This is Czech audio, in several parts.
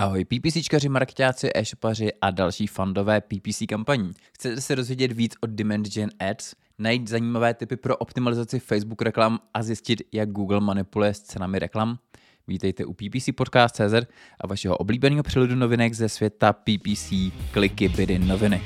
Ahoj, PPCčkaři, marketáci, e-shopaři a další fandové PPC kampaní. Chcete se dozvědět víc o Gen Ads, najít zajímavé typy pro optimalizaci Facebook reklam a zjistit, jak Google manipuluje s cenami reklam? Vítejte u PPC Podcast.cz a vašeho oblíbeného přelodu novinek ze světa PPC Kliky Bydy noviny.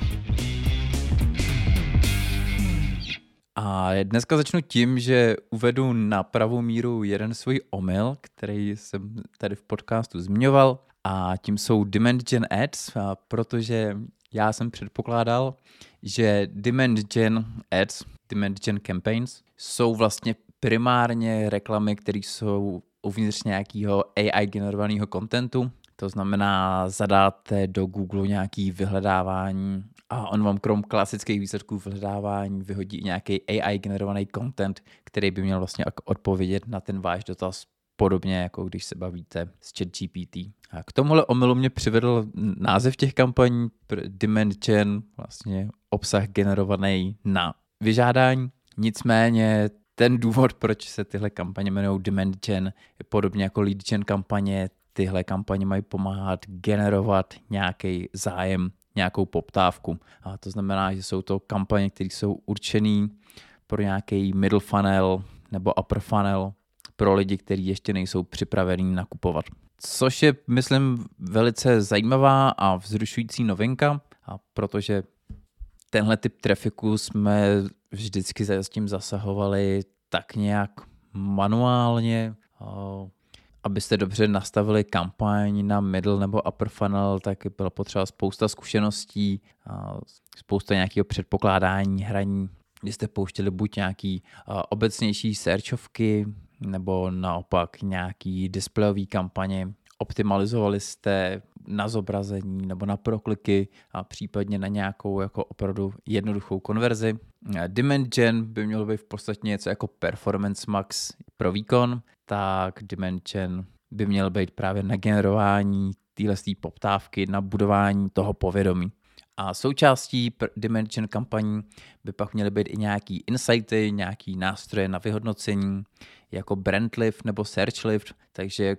A dneska začnu tím, že uvedu na pravou míru jeden svůj omyl, který jsem tady v podcastu zmiňoval a tím jsou Gen Ads, protože já jsem předpokládal, že Gen Ads, Gen Campaigns jsou vlastně primárně reklamy, které jsou uvnitř nějakého AI generovaného kontentu, to znamená, zadáte do Google nějaký vyhledávání a on vám krom klasických výsledků vyhledávání vyhodí nějaký AI generovaný content, který by měl vlastně odpovědět na ten váš dotaz podobně jako když se bavíte s ChatGPT. A k tomuhle omylu mě přivedl název těch kampaní Gen, vlastně obsah generovaný na vyžádání. Nicméně ten důvod, proč se tyhle kampaně jmenují Gen, je podobně jako Lead Gen kampaně, tyhle kampaně mají pomáhat generovat nějaký zájem, nějakou poptávku. A to znamená, že jsou to kampaně, které jsou určené pro nějaký middle funnel nebo upper funnel, pro lidi, kteří ještě nejsou připravení nakupovat. Což je, myslím, velice zajímavá a vzrušující novinka, a protože tenhle typ trafiku jsme vždycky s tím zasahovali tak nějak manuálně, abyste dobře nastavili kampaň na middle nebo upper funnel, tak byla potřeba spousta zkušeností, spousta nějakého předpokládání, hraní, kdy jste pouštěli buď nějaký obecnější searchovky, nebo naopak nějaký displejový kampaně. Optimalizovali jste na zobrazení nebo na prokliky a případně na nějakou jako opravdu jednoduchou konverzi. Gen by mělo být v podstatě něco jako Performance Max pro výkon, tak Gen by měl být právě na generování téhle poptávky, na budování toho povědomí. A součástí Dimension kampaní by pak měly být i nějaký insighty, nějaký nástroje na vyhodnocení, jako Brandlift nebo Searchlift, takže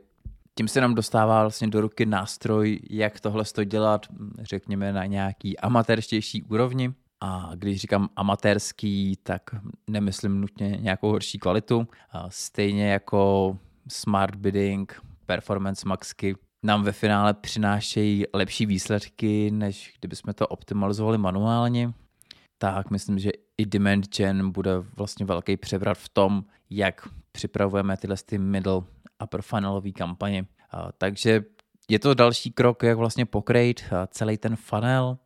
tím se nám dostává vlastně do ruky nástroj, jak tohle dělat, řekněme, na nějaký amatérštější úrovni. A když říkám amatérský, tak nemyslím nutně nějakou horší kvalitu. Stejně jako smart bidding, performance maxky, nám ve finále přinášejí lepší výsledky, než kdybychom to optimalizovali manuálně, tak myslím, že i Demand Gen bude vlastně velký převrat v tom, jak připravujeme tyhle ty middle upper funnelové kampaně. Takže je to další krok, jak vlastně pokrejt celý ten funnel.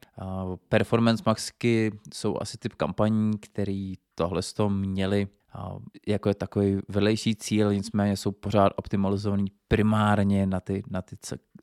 Performance Maxky jsou asi typ kampaní, který tohle toho měli jako je takový vedlejší cíl, nicméně jsou pořád optimalizovaný primárně na ty, na ty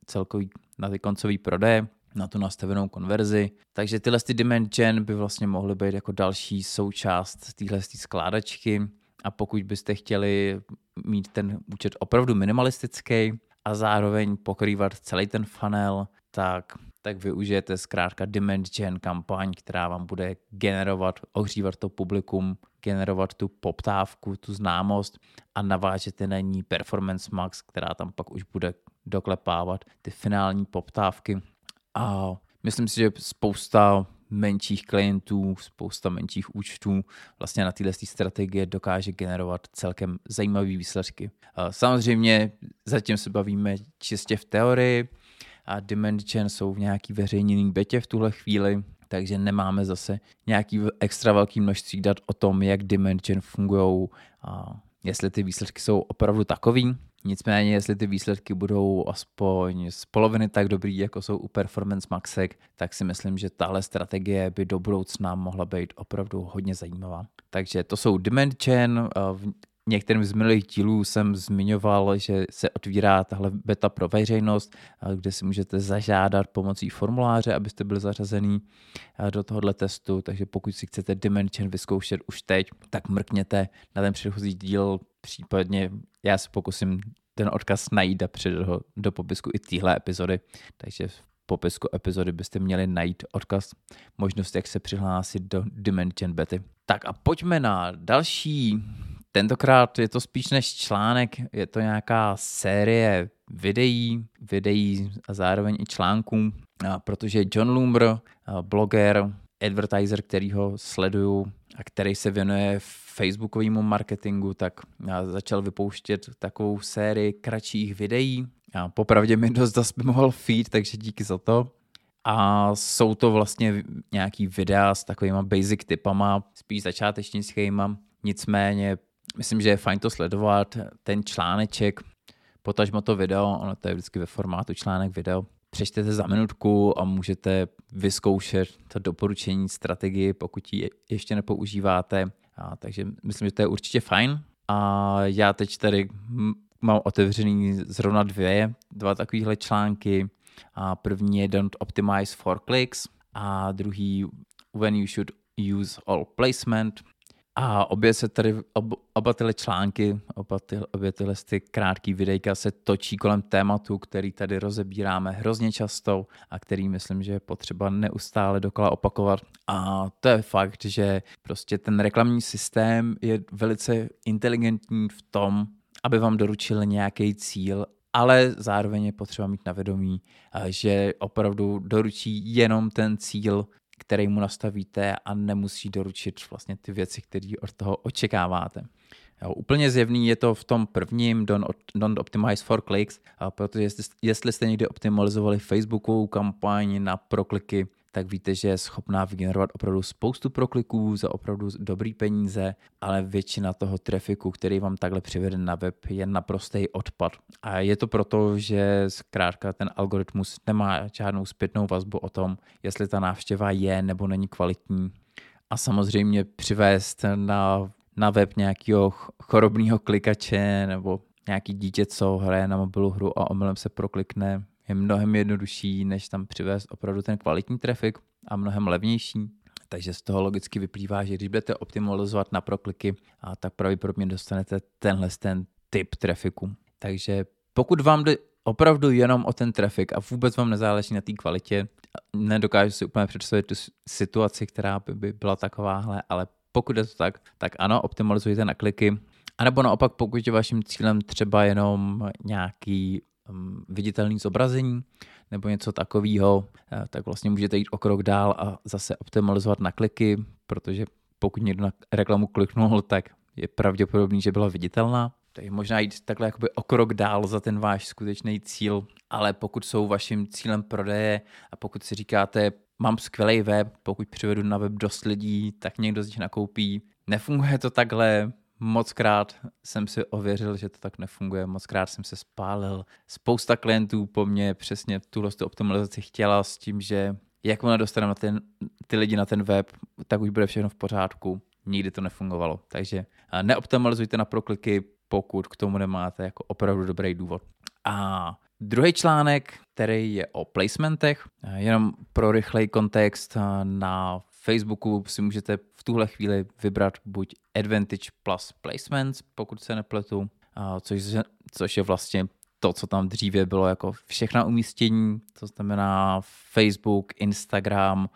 celkový, na ty koncový prodeje, na tu nastavenou konverzi. Takže tyhle ty gen by vlastně mohly být jako další součást téhle skládačky a pokud byste chtěli mít ten účet opravdu minimalistický a zároveň pokrývat celý ten funnel, tak tak využijete zkrátka gen kampaň, která vám bude generovat, ohřívat to publikum, generovat tu poptávku, tu známost a navážete na ní Performance Max, která tam pak už bude doklepávat ty finální poptávky. A myslím si, že spousta menších klientů, spousta menších účtů vlastně na této strategie dokáže generovat celkem zajímavé výsledky. Samozřejmě zatím se bavíme čistě v teorii, a Dimension jsou v nějaký veřejněný betě v tuhle chvíli, takže nemáme zase nějaký extra velký množství dat o tom, jak Dimension fungují a jestli ty výsledky jsou opravdu takový. Nicméně, jestli ty výsledky budou aspoň z poloviny tak dobrý, jako jsou u Performance Maxek, tak si myslím, že tahle strategie by do budoucna mohla být opravdu hodně zajímavá. Takže to jsou Dimension, některým z minulých dílů jsem zmiňoval, že se otvírá tahle beta pro veřejnost, kde si můžete zažádat pomocí formuláře, abyste byli zařazený do tohohle testu, takže pokud si chcete Dimension vyzkoušet už teď, tak mrkněte na ten předchozí díl, případně já se pokusím ten odkaz najít a přidat ho do popisku i téhle epizody, takže v popisku epizody byste měli najít odkaz, možnost, jak se přihlásit do Dimension Bety. Tak a pojďme na další. Tentokrát je to spíš než článek, je to nějaká série videí, videí a zároveň i článků, protože John Loomer, bloger, advertiser, který ho sleduju a který se věnuje facebookovému marketingu, tak začal vypouštět takovou sérii kratších videí. A popravdě mi dost zaspamoval feed, takže díky za to. A jsou to vlastně nějaký videa s takovýma basic typama, spíš začátečnickýma. Nicméně myslím, že je fajn to sledovat. Ten článeček, potažmo to video, ono to je vždycky ve formátu článek video, přečtěte za minutku a můžete vyzkoušet to doporučení strategii, pokud ji ještě nepoužíváte. A, takže myslím, že to je určitě fajn. A já teď tady mám otevřený zrovna dvě, dva takovéhle články. A první je Don't Optimize for Clicks a druhý When you should use all placement. A obě se tady, ob, oba tyhle články, oba ty, obě tyhle ty krátké videjka se točí kolem tématu, který tady rozebíráme hrozně často a který myslím, že je potřeba neustále dokola opakovat. A to je fakt, že prostě ten reklamní systém je velice inteligentní v tom, aby vám doručil nějaký cíl ale zároveň je potřeba mít na vědomí, že opravdu doručí jenom ten cíl, který mu nastavíte a nemusí doručit vlastně ty věci, které od toho očekáváte. Jo, úplně zjevný je to v tom prvním Don't, don't Optimize for Clicks, protože jestli, jestli jste někdy optimalizovali Facebookovou kampaň na prokliky, tak víte, že je schopná vygenerovat opravdu spoustu prokliků za opravdu dobrý peníze, ale většina toho trafiku, který vám takhle přivede na web, je naprostý odpad. A je to proto, že zkrátka ten algoritmus nemá žádnou zpětnou vazbu o tom, jestli ta návštěva je nebo není kvalitní. A samozřejmě přivést na, na web nějakého chorobného klikače nebo nějaký dítě, co hraje na mobilu hru a omylem se proklikne, je mnohem jednodušší, než tam přivést opravdu ten kvalitní trafik a mnohem levnější. Takže z toho logicky vyplývá, že když budete optimalizovat na prokliky, a tak pravděpodobně dostanete tenhle ten typ trafiku. Takže pokud vám jde opravdu jenom o ten trafik a vůbec vám nezáleží na té kvalitě, nedokážu si úplně představit tu situaci, která by, by byla takováhle, ale pokud je to tak, tak ano, optimalizujte na kliky, a nebo naopak, pokud je vaším cílem třeba jenom nějaký um, viditelný zobrazení nebo něco takového, eh, tak vlastně můžete jít o krok dál a zase optimalizovat na kliky, protože pokud někdo na reklamu kliknul, tak je pravděpodobný, že byla viditelná. Takže možná jít takhle jakoby o krok dál za ten váš skutečný cíl, ale pokud jsou vaším cílem prodeje a pokud si říkáte, mám skvělý web, pokud přivedu na web dost lidí, tak někdo z nich nakoupí. Nefunguje to takhle, Moc krát jsem si ověřil, že to tak nefunguje, moc krát jsem se spálil. Spousta klientů po mně přesně tuhle optimalizaci chtěla s tím, že jakmile dostaneme ten, ty lidi na ten web, tak už bude všechno v pořádku. Nikdy to nefungovalo. Takže neoptimalizujte na prokliky, pokud k tomu nemáte jako opravdu dobrý důvod. A druhý článek, který je o placementech, jenom pro rychlej kontext na Facebooku si můžete v tuhle chvíli vybrat buď Advantage Plus Placements, pokud se nepletu, což, což je vlastně to, co tam dříve bylo jako všechna umístění, to znamená Facebook, Instagram,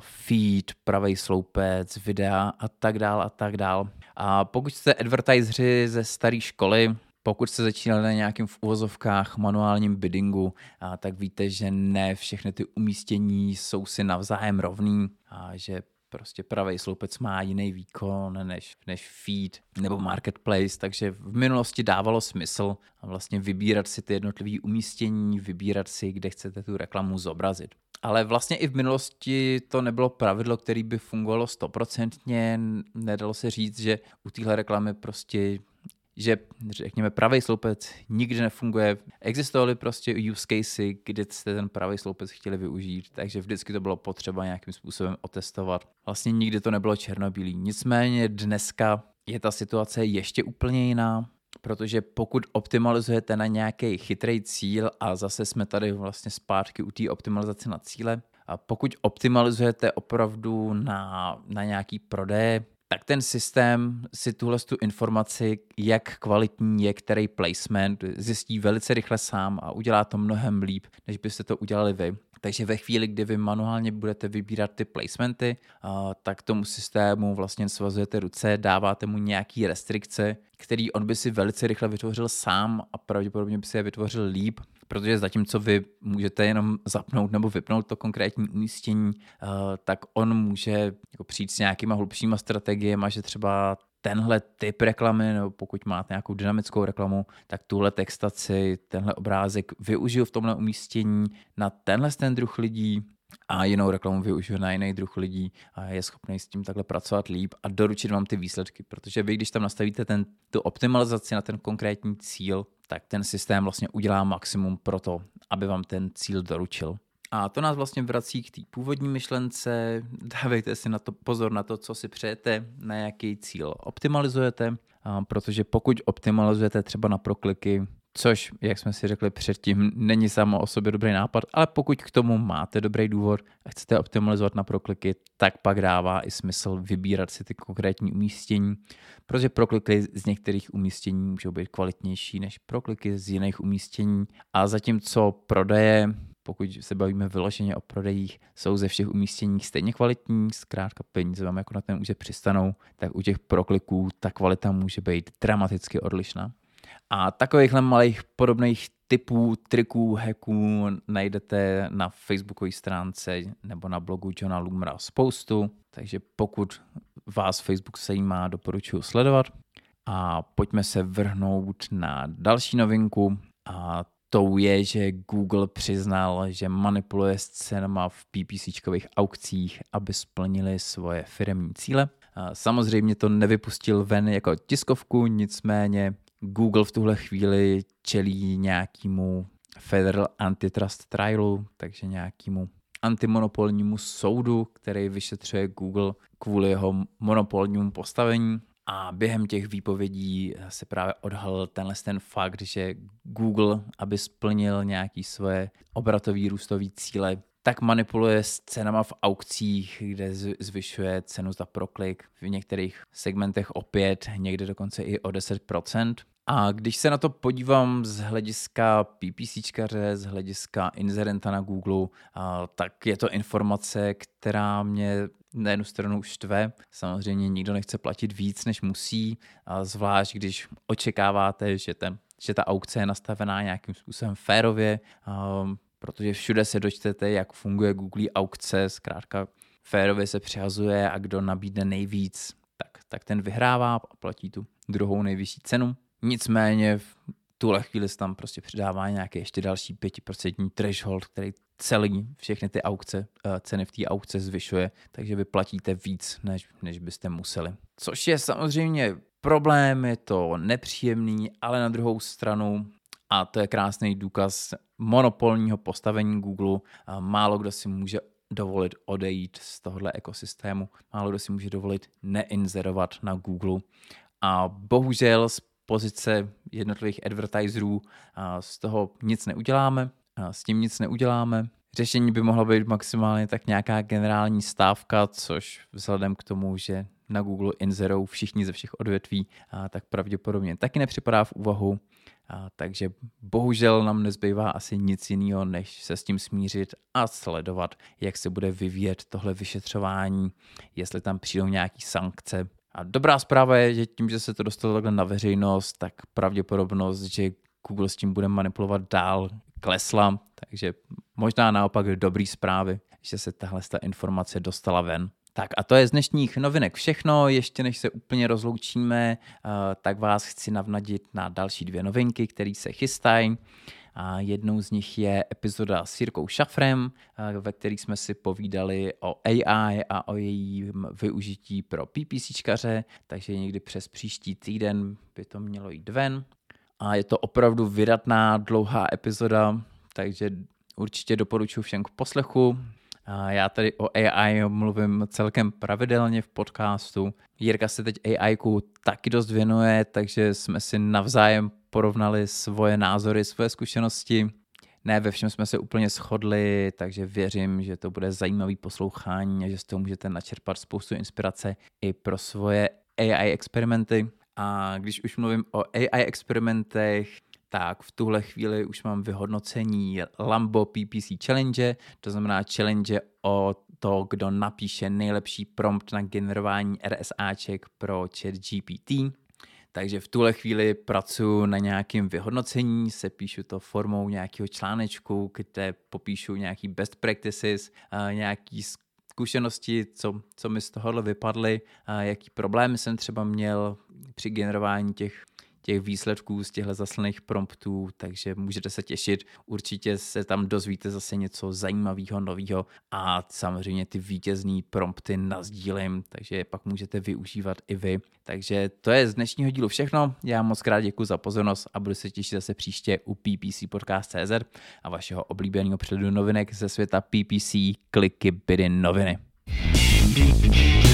feed, pravý sloupec, videa a tak dál a tak dál. A pokud jste advertiseři ze staré školy, pokud jste začínali na nějakým v uvozovkách manuálním biddingu, tak víte, že ne všechny ty umístění jsou si navzájem rovný a že prostě pravý sloupec má jiný výkon než, než feed nebo marketplace, takže v minulosti dávalo smysl vlastně vybírat si ty jednotlivé umístění, vybírat si, kde chcete tu reklamu zobrazit. Ale vlastně i v minulosti to nebylo pravidlo, které by fungovalo stoprocentně. Nedalo se říct, že u téhle reklamy prostě že řekněme pravý sloupec nikdy nefunguje. Existovaly prostě use casey, kdy jste ten pravý sloupec chtěli využít, takže vždycky to bylo potřeba nějakým způsobem otestovat. Vlastně nikdy to nebylo černobílý. Nicméně dneska je ta situace ještě úplně jiná, protože pokud optimalizujete na nějaký chytrý cíl a zase jsme tady vlastně zpátky u té optimalizace na cíle, a pokud optimalizujete opravdu na, na nějaký prodej, tak ten systém si tuhle tu informaci, jak kvalitní je který placement, zjistí velice rychle sám a udělá to mnohem líp, než byste to udělali vy. Takže ve chvíli, kdy vy manuálně budete vybírat ty placementy, tak tomu systému vlastně svazujete ruce, dáváte mu nějaký restrikce, který on by si velice rychle vytvořil sám a pravděpodobně by si je vytvořil líp, protože zatímco vy můžete jenom zapnout nebo vypnout to konkrétní umístění, tak on může jako přijít s nějakýma hlubšíma strategiemi, že třeba tenhle typ reklamy, nebo pokud máte nějakou dynamickou reklamu, tak tuhle textaci, tenhle obrázek využiju v tomhle umístění na tenhle ten druh lidí, a jinou reklamu využiju na jiný druh lidí a je schopný s tím takhle pracovat líp a doručit vám ty výsledky, protože vy, když tam nastavíte ten, tu optimalizaci na ten konkrétní cíl, tak ten systém vlastně udělá maximum pro to, aby vám ten cíl doručil. A to nás vlastně vrací k té původní myšlence. Dávejte si na to pozor na to, co si přejete, na jaký cíl optimalizujete, protože pokud optimalizujete třeba na prokliky, což, jak jsme si řekli předtím, není samo o sobě dobrý nápad, ale pokud k tomu máte dobrý důvod a chcete optimalizovat na prokliky, tak pak dává i smysl vybírat si ty konkrétní umístění, protože prokliky z některých umístění můžou být kvalitnější než prokliky z jiných umístění a zatímco prodeje pokud se bavíme vyloženě o prodejích, jsou ze všech umístění stejně kvalitní, zkrátka peníze vám jako na ten účet přistanou, tak u těch prokliků ta kvalita může být dramaticky odlišná. A takovýchhle malých podobných typů, triků, hacků najdete na facebookové stránce nebo na blogu Johna Lumra spoustu, takže pokud vás Facebook zajímá, doporučuji sledovat. A pojďme se vrhnout na další novinku a tou je, že Google přiznal, že manipuluje s cenama v PPCčkových aukcích, aby splnili svoje firmní cíle. Samozřejmě to nevypustil ven jako tiskovku, nicméně Google v tuhle chvíli čelí nějakému Federal Antitrust Trialu, takže nějakému antimonopolnímu soudu, který vyšetřuje Google kvůli jeho monopolnímu postavení. A během těch výpovědí se právě odhalil tenhle ten fakt, že Google, aby splnil nějaký svoje obratový růstový cíle, tak manipuluje s cenama v aukcích, kde zvyšuje cenu za proklik, v některých segmentech opět, někde dokonce i o 10%. A když se na to podívám z hlediska PPCčkaře, z hlediska inzerenta na Google, tak je to informace, která mě na jednu stranu štve. Samozřejmě nikdo nechce platit víc, než musí, zvlášť když očekáváte, že, ten, že ta aukce je nastavená nějakým způsobem férově, protože všude se dočtete, jak funguje Google aukce, zkrátka férově se přihazuje a kdo nabídne nejvíc, tak, tak ten vyhrává a platí tu druhou nejvyšší cenu. Nicméně v tuhle chvíli se tam prostě přidává nějaký ještě další 5% threshold, který celý všechny ty aukce, eh, ceny v té aukce zvyšuje, takže vy platíte víc, než, než byste museli. Což je samozřejmě problém, je to nepříjemný, ale na druhou stranu a to je krásný důkaz monopolního postavení Google. Málo kdo si může dovolit odejít z tohohle ekosystému, málo kdo si může dovolit neinzerovat na Google. A bohužel z pozice jednotlivých advertiserů z toho nic neuděláme, s tím nic neuděláme. Řešení by mohla být maximálně tak nějaká generální stávka, což vzhledem k tomu, že na Google inzerou všichni ze všech odvětví, tak pravděpodobně taky nepřipadá v úvahu. A, takže bohužel nám nezbývá asi nic jiného, než se s tím smířit a sledovat, jak se bude vyvíjet tohle vyšetřování, jestli tam přijdou nějaké sankce. A dobrá zpráva je, že tím, že se to dostalo takhle na veřejnost, tak pravděpodobnost, že Google s tím bude manipulovat dál, klesla, takže možná naopak dobrý zprávy, že se tahle ta informace dostala ven. Tak a to je z dnešních novinek všechno. Ještě než se úplně rozloučíme, eh, tak vás chci navnadit na další dvě novinky, které se chystají. A jednou z nich je epizoda s Jirkou Šafrem, eh, ve který jsme si povídali o AI a o jejím využití pro PPCčkaře, takže někdy přes příští týden by to mělo jít ven. A je to opravdu vydatná, dlouhá epizoda, takže určitě doporučuji všem k poslechu. Já tady o AI mluvím celkem pravidelně v podcastu. Jirka se teď ai taky dost věnuje, takže jsme si navzájem porovnali svoje názory, svoje zkušenosti. Ne ve všem jsme se úplně shodli, takže věřím, že to bude zajímavý poslouchání a že z toho můžete načerpat spoustu inspirace i pro svoje AI experimenty. A když už mluvím o AI experimentech, tak v tuhle chvíli už mám vyhodnocení Lambo PPC Challenge, to znamená challenge o to, kdo napíše nejlepší prompt na generování RSAček pro chat GPT. Takže v tuhle chvíli pracuji na nějakém vyhodnocení, se píšu to formou nějakého článečku, kde popíšu nějaký best practices, nějaký zkušenosti, co, co mi z tohohle vypadly, jaký problémy jsem třeba měl při generování těch těch výsledků z těchto zaslaných promptů, takže můžete se těšit. Určitě se tam dozvíte zase něco zajímavého, nového a samozřejmě ty vítězný prompty nazdílím, takže je pak můžete využívat i vy. Takže to je z dnešního dílu všechno. Já moc krát děkuji za pozornost a budu se těšit zase příště u PPC Podcast.cz a vašeho oblíbeného předu novinek ze světa PPC, kliky, bydy, noviny. thank you